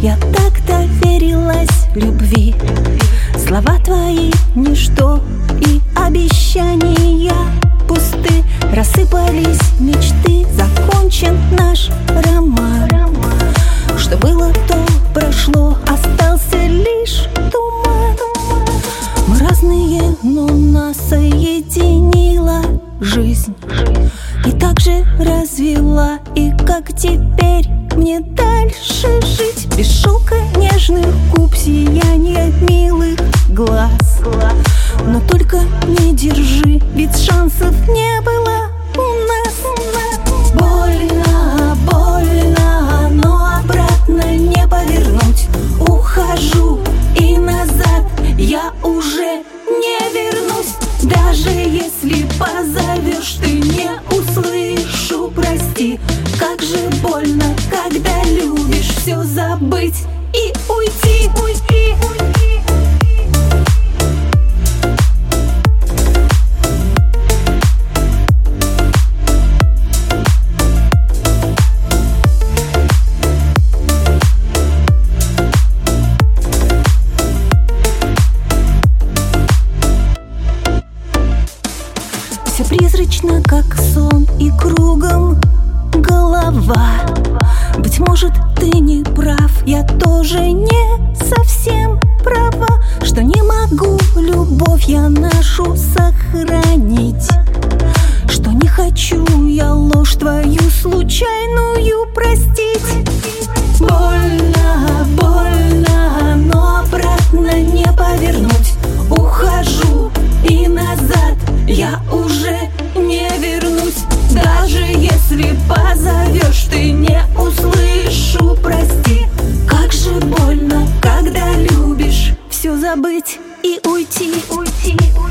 Я так доверилась любви. Слова твои ничто и обещания пусты. Рассыпались мечты, закончен наш роман. Что было, то прошло, остался лишь туман. Мы разные, но нас соединила жизнь. И также развела, и как теперь мне дальше жить Без шелка нежных губ, сияния милых глаз. Но только не держи, Все призрачно, как сон, и кругом голова. Быть может, ты не прав, я тоже не совсем права Что не могу любовь я нашу сохранить. Что не хочу я ложь твою случайную не вернуть Даже если позовешь, ты не услышу Прости, как же больно, когда любишь Все забыть и уйти, уйти, уйти.